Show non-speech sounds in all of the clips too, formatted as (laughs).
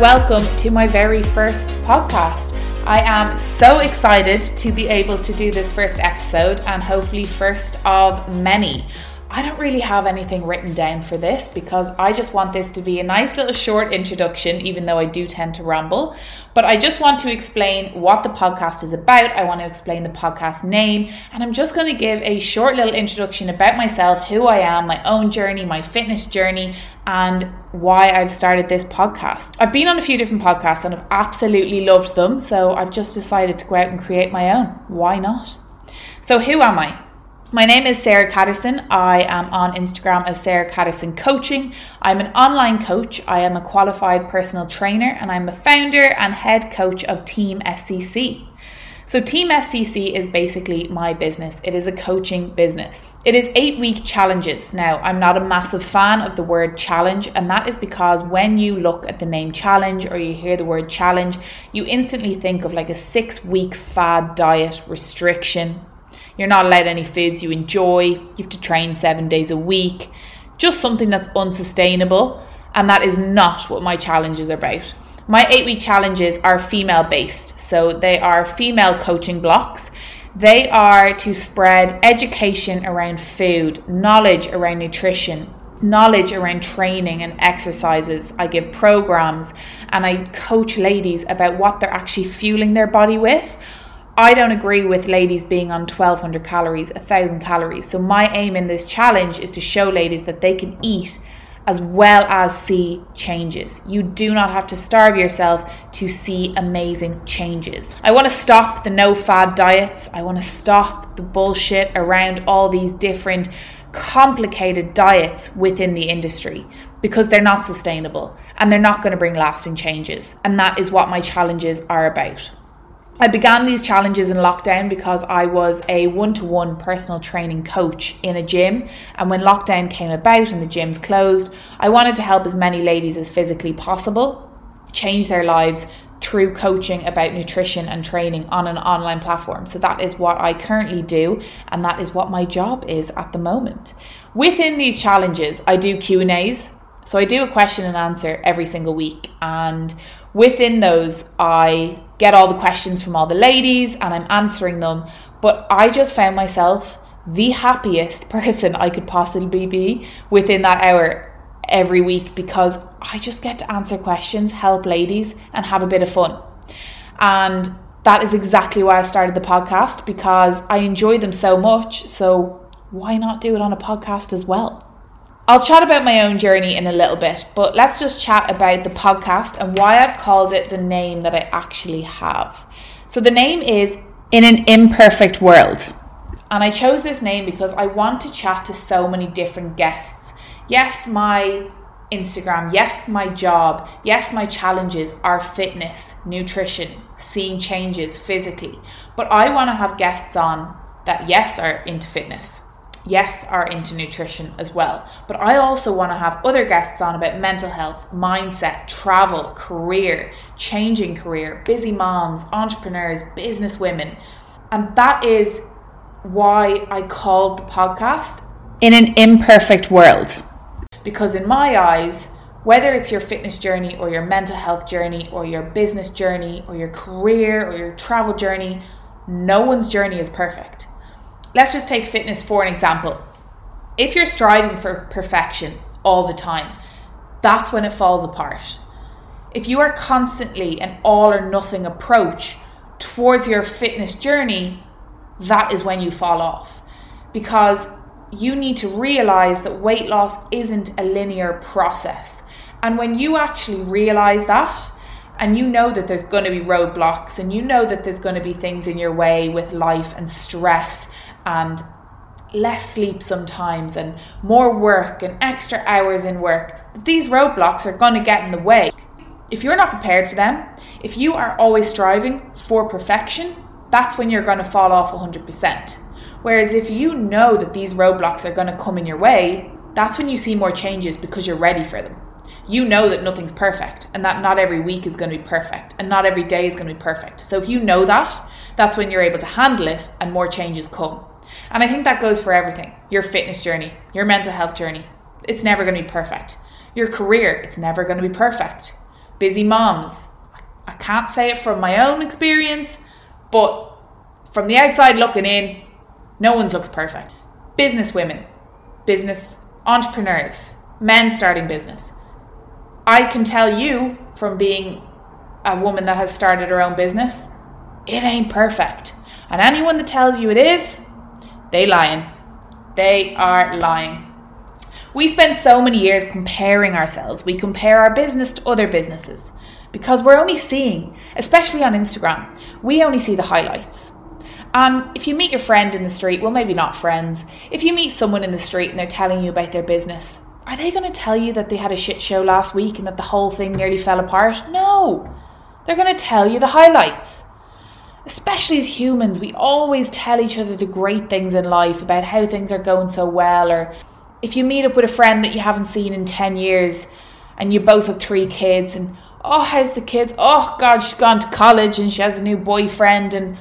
Welcome to my very first podcast. I am so excited to be able to do this first episode and hopefully first of many. I don't really have anything written down for this because I just want this to be a nice little short introduction, even though I do tend to ramble. But I just want to explain what the podcast is about. I want to explain the podcast name, and I'm just going to give a short little introduction about myself, who I am, my own journey, my fitness journey, and why I've started this podcast. I've been on a few different podcasts and I've absolutely loved them, so I've just decided to go out and create my own. Why not? So, who am I? My name is Sarah Catterson. I am on Instagram as Sarah Catterson Coaching. I'm an online coach. I am a qualified personal trainer and I'm a founder and head coach of Team SCC. So, Team SCC is basically my business. It is a coaching business. It is eight week challenges. Now, I'm not a massive fan of the word challenge, and that is because when you look at the name challenge or you hear the word challenge, you instantly think of like a six week fad diet restriction you're not allowed any foods you enjoy. You have to train seven days a week. Just something that's unsustainable. And that is not what my challenges are about. My eight week challenges are female based. So they are female coaching blocks. They are to spread education around food, knowledge around nutrition, knowledge around training and exercises. I give programs and I coach ladies about what they're actually fueling their body with I don't agree with ladies being on 1200 calories, 1000 calories. So, my aim in this challenge is to show ladies that they can eat as well as see changes. You do not have to starve yourself to see amazing changes. I want to stop the no fad diets. I want to stop the bullshit around all these different complicated diets within the industry because they're not sustainable and they're not going to bring lasting changes. And that is what my challenges are about. I began these challenges in lockdown because I was a one to one personal training coach in a gym. And when lockdown came about and the gyms closed, I wanted to help as many ladies as physically possible change their lives through coaching about nutrition and training on an online platform. So that is what I currently do and that is what my job is at the moment. Within these challenges, I do Q&As. So I do a question and answer every single week and within those I get all the questions from all the ladies and I'm answering them. But I just found myself the happiest (laughs) person I could possibly be within that hour every week because I just get to answer questions, help ladies, and have a bit of fun. And that is exactly why I started the podcast because I enjoy them so much. So why not do it on a podcast as well? I'll chat about my own journey in a little bit, but let's just chat about the podcast and why I've called it the name that I actually have. So, the name is In an Imperfect World. And I chose this name because I want to chat to so many different guests. Yes, my Instagram, yes, my job, yes, my challenges are fitness, nutrition, seeing changes physically. But I want to have guests on that, yes, are into fitness yes, are into nutrition as well. But I also want to have other guests on about mental health, mindset, travel, career, changing career, busy moms, entrepreneurs, business women. And that is why I called the podcast In an Imperfect World. Because in my eyes, whether it's your fitness journey or your mental health journey or your business journey or your career or your travel journey, no one's journey is perfect let's just take fitness for an example. If you're striving for perfection all the time, that's when it falls apart. If you are constantly an all or nothing approach towards your fitness journey, that is when you fall off. Because you need to realize that weight loss isn't a linear process. And when you actually realize that, and you know that there's going to be roadblocks, and you know that there's going to be things in your way with life and stress and less sleep sometimes and more work and extra hours in work, that these roadblocks are going to get in the way. If you're not prepared for them, if you are always striving for perfection, that's when you're going to fall off 100%. Whereas if you know that these roadblocks are going to come in your way, that's when you see more changes because you're ready for them. You know that nothing's perfect and that not every week is going to be perfect and not every day is going to be perfect. So if you know that, that's when you're able to handle it and more changes come. And I think that goes for everything your fitness journey, your mental health journey. It's never going to be perfect. Your career, it's never going to be perfect. Busy moms, I can't say it from my own experience, but from the outside looking in, no one's looks perfect. Business women, business entrepreneurs, men starting business. I can tell you from being a woman that has started her own business, it ain't perfect. And anyone that tells you it is, they lying. They are lying. We spend so many years comparing ourselves. We compare our business to other businesses because we're only seeing, especially on Instagram, we only see the highlights. And if you meet your friend in the street, well, maybe not friends, if you meet someone in the street and they're telling you about their business, are they going to tell you that they had a shit show last week and that the whole thing nearly fell apart? No. They're going to tell you the highlights. Especially as humans, we always tell each other the great things in life about how things are going so well. Or if you meet up with a friend that you haven't seen in 10 years and you both have three kids, and oh, how's the kids? Oh, God, she's gone to college and she has a new boyfriend and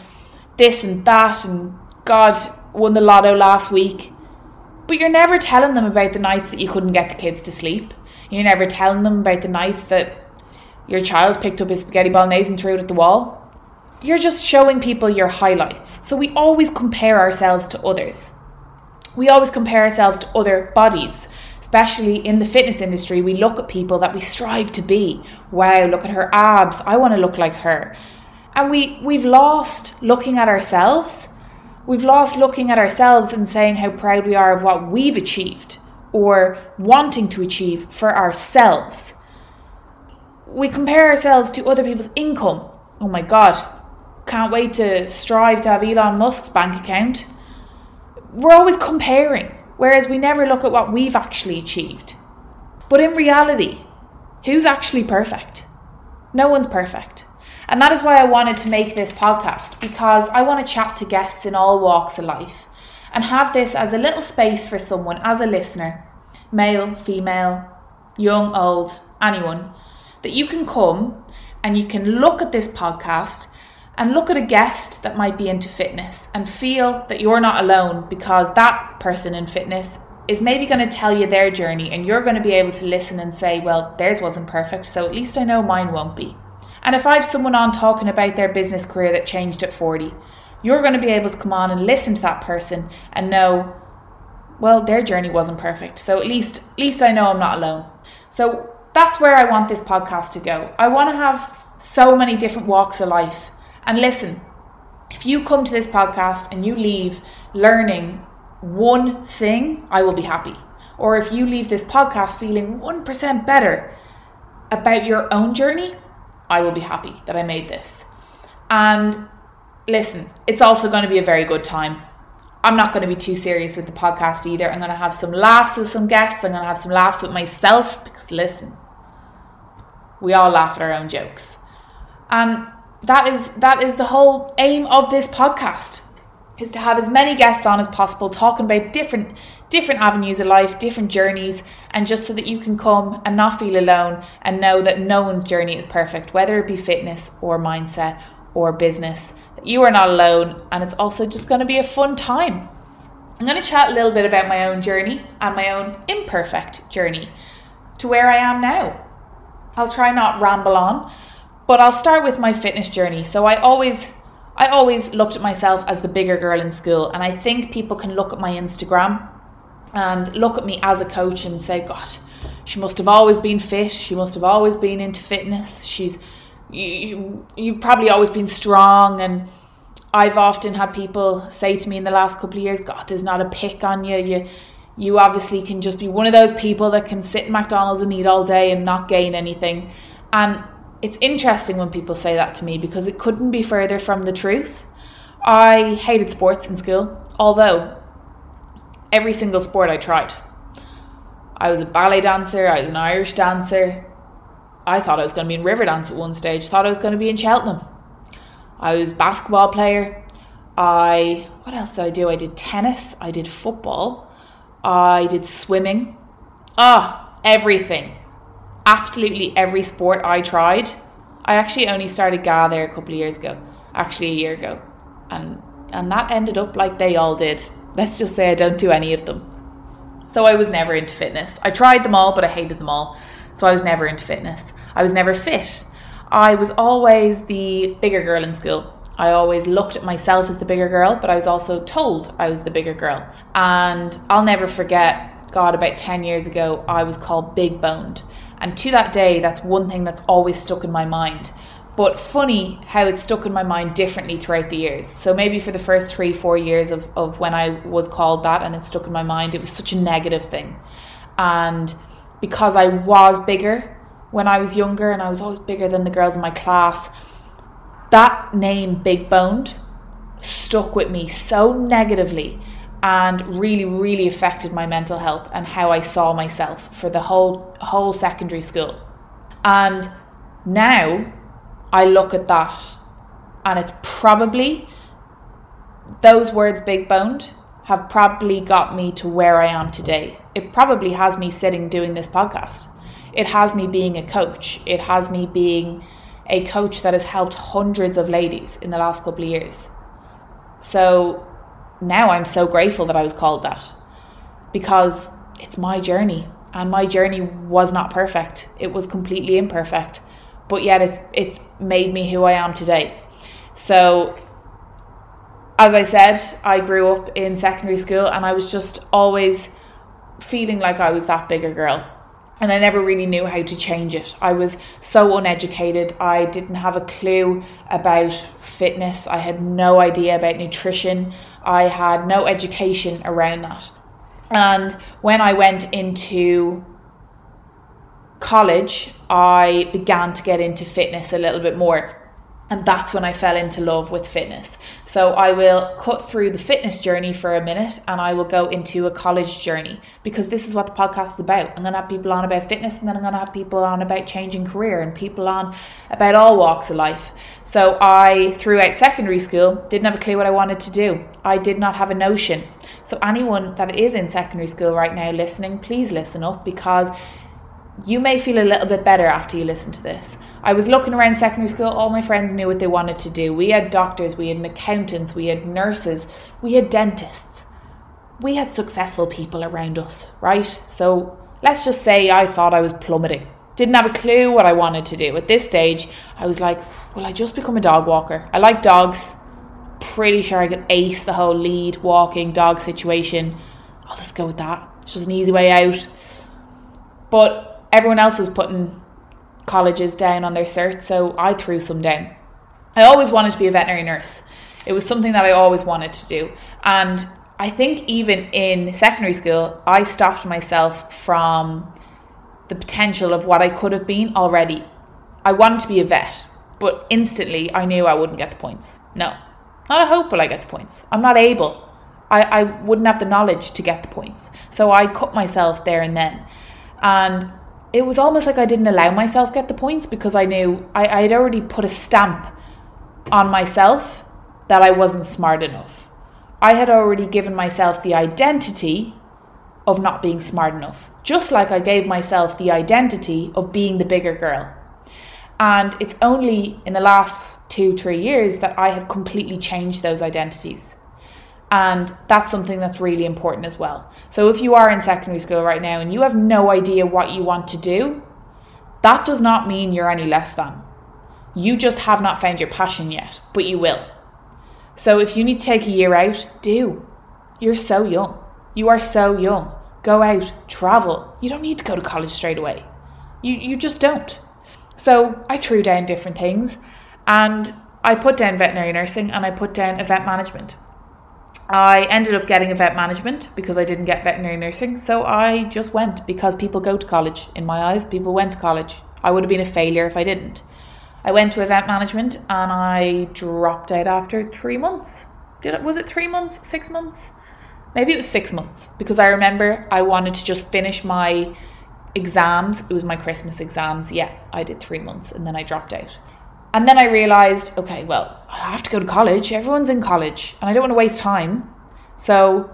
this and that. And God, won the lotto last week. But you're never telling them about the nights that you couldn't get the kids to sleep. You're never telling them about the nights that your child picked up his spaghetti bolognese and threw it at the wall. You're just showing people your highlights. So we always compare ourselves to others. We always compare ourselves to other bodies, especially in the fitness industry. We look at people that we strive to be. Wow, look at her abs. I want to look like her. And we, we've lost looking at ourselves. We've lost looking at ourselves and saying how proud we are of what we've achieved or wanting to achieve for ourselves we compare ourselves to other people's income. Oh my God, can't wait to strive to have Elon Musk's bank account. We're always comparing, whereas we never look at what we've actually achieved. But in reality, who's actually perfect? No one's perfect. And that is why I wanted to make this podcast because I want to chat to guests in all walks of life and have this as a little space for someone, as a listener, male, female, young, old, anyone that you can come and you can look at this podcast and look at a guest that might be into fitness and feel that you're not alone because that person in fitness is maybe going to tell you their journey and you're going to be able to listen and say, well, theirs wasn't perfect, so at least I know mine won't be. And if I have someone on talking about their business career that changed at 40, you're going to be able to come on and listen to that person and know, well, their journey wasn't perfect. So at least at least I know I'm not alone. So that's where I want this podcast to go. I want to have so many different walks of life. And listen, if you come to this podcast and you leave learning one thing, I will be happy. Or if you leave this podcast feeling 1% better about your own journey, I will be happy that I made this. And listen, it's also going to be a very good time. I'm not going to be too serious with the podcast either. I'm going to have some laughs with some guests. I'm going to have some laughs with myself because listen, we all laugh at our own jokes. And that is that is the whole aim of this podcast is to have as many guests on as possible talking about different different avenues of life, different journeys, and just so that you can come and not feel alone and know that no one's journey is perfect, whether it be fitness or mindset or business. That you are not alone and it's also just going to be a fun time. I'm going to chat a little bit about my own journey and my own imperfect journey to where I am now. I'll try not ramble on, but I'll start with my fitness journey. So I always I always looked at myself as the bigger girl in school, and I think people can look at my Instagram and look at me as a coach and say, God, she must have always been fit. She must have always been into fitness. She's you, you've probably always been strong and I've often had people say to me in the last couple of years, God, there's not a pick on you. You you obviously can just be one of those people that can sit in McDonald's and eat all day and not gain anything. And it's interesting when people say that to me because it couldn't be further from the truth. I hated sports in school, although every single sport I tried. I was a ballet dancer, I was an Irish dancer. I thought I was going to be in Riverdance at one stage, thought I was going to be in Cheltenham. I was basketball player. I what else did I do? I did tennis, I did football. I did swimming. Ah, everything. Absolutely every sport I tried. I actually only started GAA there a couple of years ago, actually a year ago. And and that ended up like they all did. Let's just say I don't do any of them. So I was never into fitness. I tried them all, but I hated them all. So I was never into fitness. I was never fit. I was always the bigger girl in school. I always looked at myself as the bigger girl, but I was also told I was the bigger girl. And I'll never forget, God, about 10 years ago, I was called big boned. And to that day, that's one thing that's always stuck in my mind. But funny how it stuck in my mind differently throughout the years. So maybe for the first three, four years of, of when I was called that and it stuck in my mind, it was such a negative thing. And because I was bigger when I was younger and I was always bigger than the girls in my class, that name big boned stuck with me so negatively and really really affected my mental health and how I saw myself for the whole whole secondary school. And now I look at that and it's probably those words big boned have probably got me to where I am today. It probably has me sitting doing this podcast. It has me being a coach. It has me being a coach that has helped hundreds of ladies in the last couple of years. So now I'm so grateful that I was called that because it's my journey and my journey was not perfect. It was completely imperfect, but yet it's it's made me who I am today. So as I said, I grew up in secondary school and I was just always feeling like I was that bigger girl and I never really knew how to change it. I was so uneducated. I didn't have a clue about fitness. I had no idea about nutrition. I had no education around that. And when I went into college, I began to get into fitness a little bit more. And that's when I fell into love with fitness. So I will cut through the fitness journey for a minute and I will go into a college journey because this is what the podcast is about. I'm going to have people on about fitness and then I'm going to have people on about changing career and people on about all walks of life. So I, throughout secondary school, didn't have a clue what I wanted to do. I did not have a notion. So anyone that is in secondary school right now listening, please listen up because you may feel a little bit better after you listen to this. I was looking around secondary school, all my friends knew what they wanted to do. We had doctors, we had accountants, we had nurses, we had dentists. We had successful people around us, right? So let's just say I thought I was plummeting. Didn't have a clue what I wanted to do. At this stage, I was like, will I just become a dog walker? I like dogs. Pretty sure I could ace the whole lead walking dog situation. I'll just go with that. It's just an easy way out. But everyone else was putting colleges down on their cert, so I threw some down. I always wanted to be a veterinary nurse. It was something that I always wanted to do. And I think even in secondary school, I stopped myself from the potential of what I could have been already. I wanted to be a vet, but instantly I knew I wouldn't get the points. No, not a hope will I get the points. I'm not able. I, I wouldn't have the knowledge to get the points. So I cut myself there and then. And it was almost like I didn't allow myself get the points because I knew I, I'd already put a stamp on myself that I wasn't smart enough. I had already given myself the identity of not being smart enough, just like I gave myself the identity of being the bigger girl. And it's only in the last two, three years that I have completely changed those identities. And that's something that's really important as well. So if you are in secondary school right now and you have no idea what you want to do, that does not mean you're any less than. You just have not found your passion yet, but you will. So if you need to take a year out, do. You're so young. You are so young. Go out, travel. You don't need to go to college straight away. You, you just don't. So I threw down different things and I put down veterinary nursing and I put down event management I ended up getting event management because I didn't get veterinary nursing. So I just went because people go to college. In my eyes, people went to college. I would have been a failure if I didn't. I went to event management and I dropped out after three months. Did it? Was it three months? Six months? Maybe it was six months because I remember I wanted to just finish my exams. It was my Christmas exams. Yeah, I did three months and then I dropped out. And then I realized, okay, well, I have to go to college. Everyone's in college and I don't want to waste time. So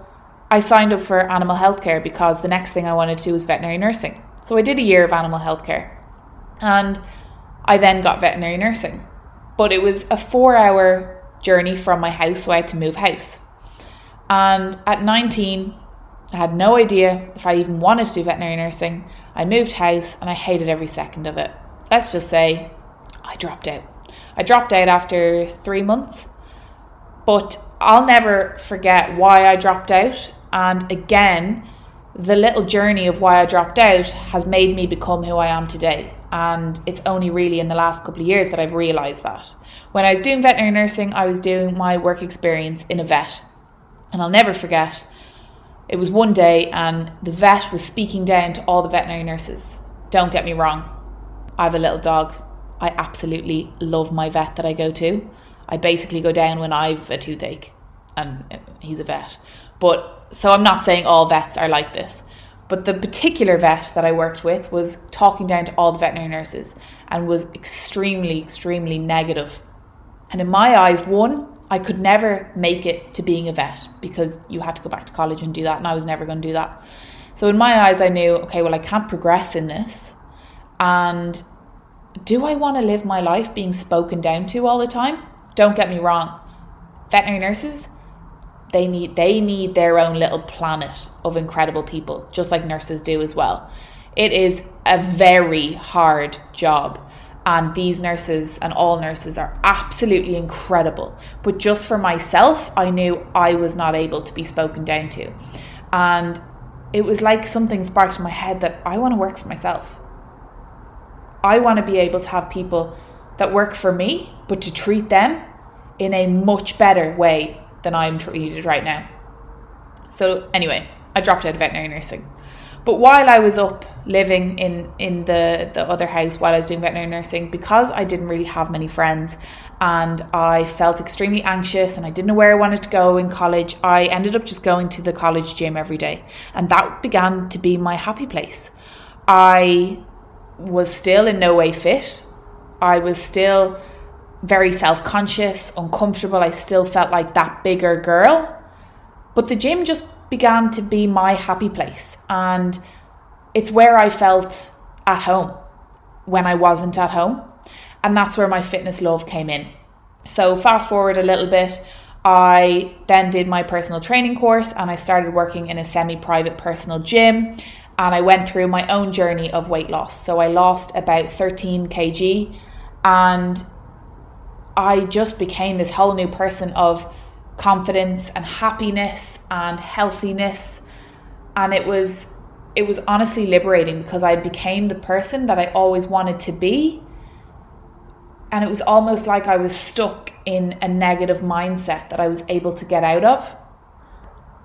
I signed up for animal healthcare because the next thing I wanted to do was veterinary nursing. So I did a year of animal healthcare. And I then got veterinary nursing. But it was a four hour journey from my house, so I had to move house. And at 19, I had no idea if I even wanted to do veterinary nursing. I moved house and I hated every second of it. Let's just say I dropped out. I dropped out after three months, but I'll never forget why I dropped out. And again, the little journey of why I dropped out has made me become who I am today. And it's only really in the last couple of years that I've realised that. When I was doing veterinary nursing, I was doing my work experience in a vet. And I'll never forget, it was one day and the vet was speaking down to all the veterinary nurses. Don't get me wrong, I have a little dog. I absolutely love my vet that I go to. I basically go down when I've a toothache, and he's a vet. But so I'm not saying all vets are like this, but the particular vet that I worked with was talking down to all the veterinary nurses and was extremely, extremely negative. And in my eyes, one, I could never make it to being a vet because you had to go back to college and do that, and I was never going to do that. So in my eyes, I knew, okay, well, I can't progress in this. And do I want to live my life being spoken down to all the time? Don't get me wrong. Veterinary nurses, they need they need their own little planet of incredible people, just like nurses do as well. It is a very hard job. And these nurses and all nurses are absolutely incredible. But just for myself, I knew I was not able to be spoken down to. And it was like something sparked in my head that I want to work for myself. I want to be able to have people that work for me, but to treat them in a much better way than I'm treated right now. So, anyway, I dropped out of veterinary nursing. But while I was up living in, in the, the other house while I was doing veterinary nursing, because I didn't really have many friends and I felt extremely anxious and I didn't know where I wanted to go in college, I ended up just going to the college gym every day. And that began to be my happy place. I was still in no way fit. I was still very self conscious, uncomfortable. I still felt like that bigger girl. But the gym just began to be my happy place. And it's where I felt at home when I wasn't at home. And that's where my fitness love came in. So, fast forward a little bit, I then did my personal training course and I started working in a semi private personal gym and I went through my own journey of weight loss. So I lost about 13 kg and I just became this whole new person of confidence and happiness and healthiness. And it was it was honestly liberating because I became the person that I always wanted to be. And it was almost like I was stuck in a negative mindset that I was able to get out of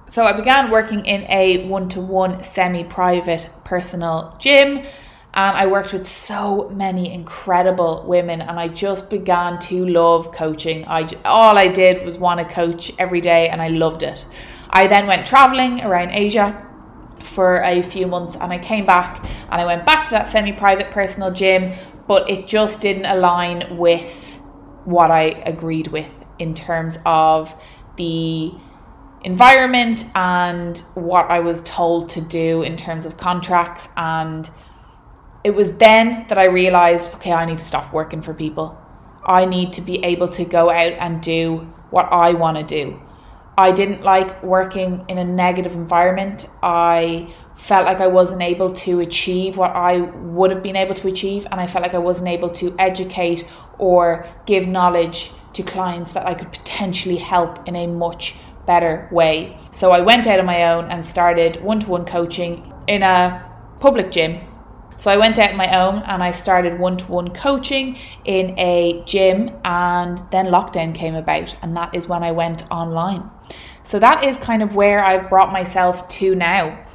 so I began working in a one to one semi private personal gym. And I worked with so many incredible women, and I just began to love coaching. I all I did was want to coach every day, and I loved it. I then went traveling around Asia for a few months, and I came back, and I went back to that semi-private personal gym, but it just didn't align with what I agreed with in terms of the environment and what I was told to do in terms of contracts. And it was then that I realized okay, I need to stop working for people. I need to be able to go out and do what I want to do. I didn't like working in a negative environment. I felt like I wasn't able to achieve what I would have been able to achieve, and I felt like I wasn't able to educate or give knowledge to clients that I could potentially help in a much better way. So I went out on my own and started one to one coaching in a public gym. So I went out on my own and I started one to one coaching in a gym, and then lockdown came about, and that is when I went online. So that is kind of where I've brought myself to now.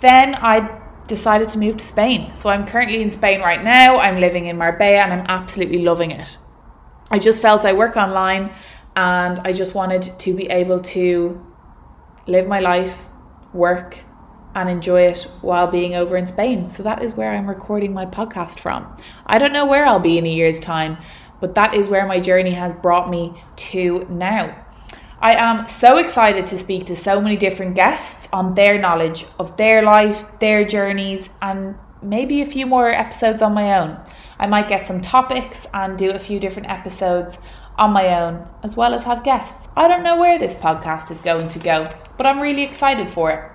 Then I decided to move to Spain. So I'm currently in Spain right now. I'm living in Marbella and I'm absolutely loving it. I just felt I work online and I just wanted to be able to live my life, work, and enjoy it while being over in Spain. So that is where I'm recording my podcast from. I don't know where I'll be in a year's time, but that is where my journey has brought me to now. I am so excited to speak to so many different guests on their knowledge of their life, their journeys, and maybe a few more episodes on my own. I might get some topics and do a few different episodes on my own, as well as have guests. I don't know where this podcast is going to go, but I'm really excited for it.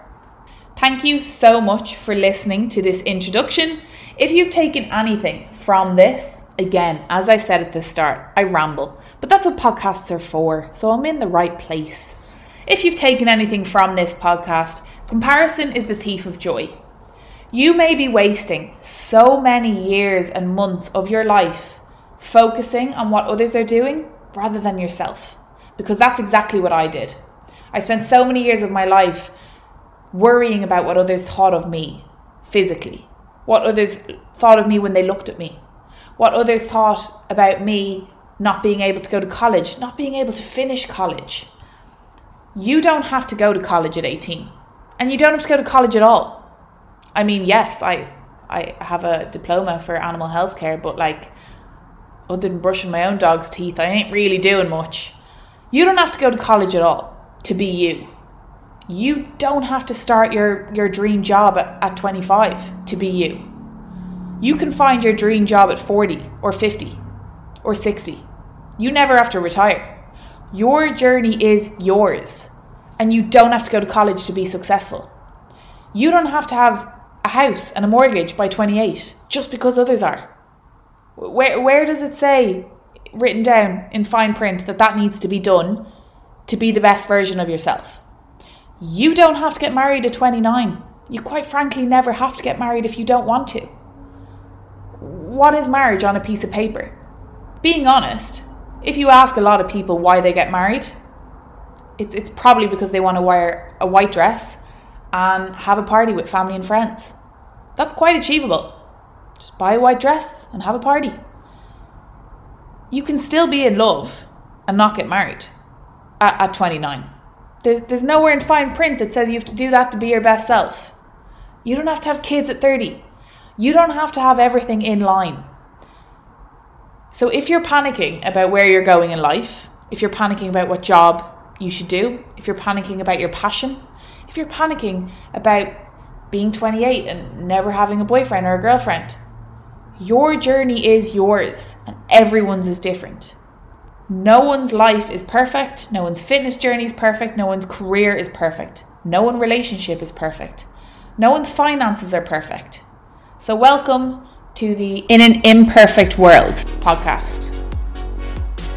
Thank you so much for listening to this introduction. If you've taken anything from this, again, as I said at the start, I ramble, but that's what podcasts are for, so I'm in the right place. If you've taken anything from this podcast, comparison is the thief of joy. You may be wasting so many years and months of your life focusing on what others are doing rather than yourself, because that's exactly what I did. I spent so many years of my life worrying about what others thought of me physically, what others thought of me when they looked at me, what others thought about me not being able to go to college, not being able to finish college. You don't have to go to college at 18, and you don't have to go to college at all. I mean, yes, I I have a diploma for animal health care, but like other than brushing my own dog's teeth, I ain't really doing much. You don't have to go to college at all to be you. You don't have to start your, your dream job at, at 25 to be you. You can find your dream job at 40 or 50 or 60. You never have to retire. Your journey is yours, and you don't have to go to college to be successful. You don't have to have a house and a mortgage by 28 just because others are. Where, where does it say, written down in fine print, that that needs to be done to be the best version of yourself? You don't have to get married at 29. You quite frankly never have to get married if you don't want to. What is marriage on a piece of paper? Being honest, if you ask a lot of people why they get married, it, it's probably because they want to wear a white dress and have a party with family and friends. That's quite achievable. Buy a white dress and have a party. You can still be in love and not get married at, at 29. There's, there's nowhere in fine print that says you have to do that to be your best self. You don't have to have kids at 30. You don't have to have everything in line. So if you're panicking about where you're going in life, if you're panicking about what job you should do, if you're panicking about your passion, if you're panicking about being 28 and never having a boyfriend or a girlfriend. Your journey is yours, and everyone's is different. No one's life is perfect, no one's fitness journey is perfect, no one's career is perfect, no one's relationship is perfect, no one's finances are perfect. So, welcome to the In an Imperfect World podcast.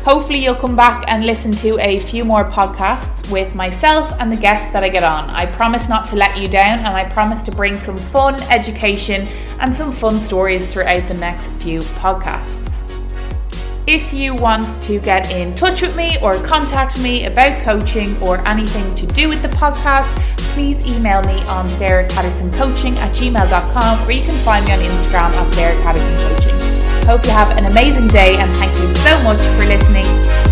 Hopefully, you'll come back and listen to a few more podcasts with myself and the guests that I get on. I promise not to let you down and I promise to bring some fun education and some fun stories throughout the next few podcasts. If you want to get in touch with me or contact me about coaching or anything to do with the podcast, please email me on sarahcattersoncoaching at gmail.com or you can find me on Instagram at sarahcattersoncoaching. Hope you have an amazing day and thank you so much for listening.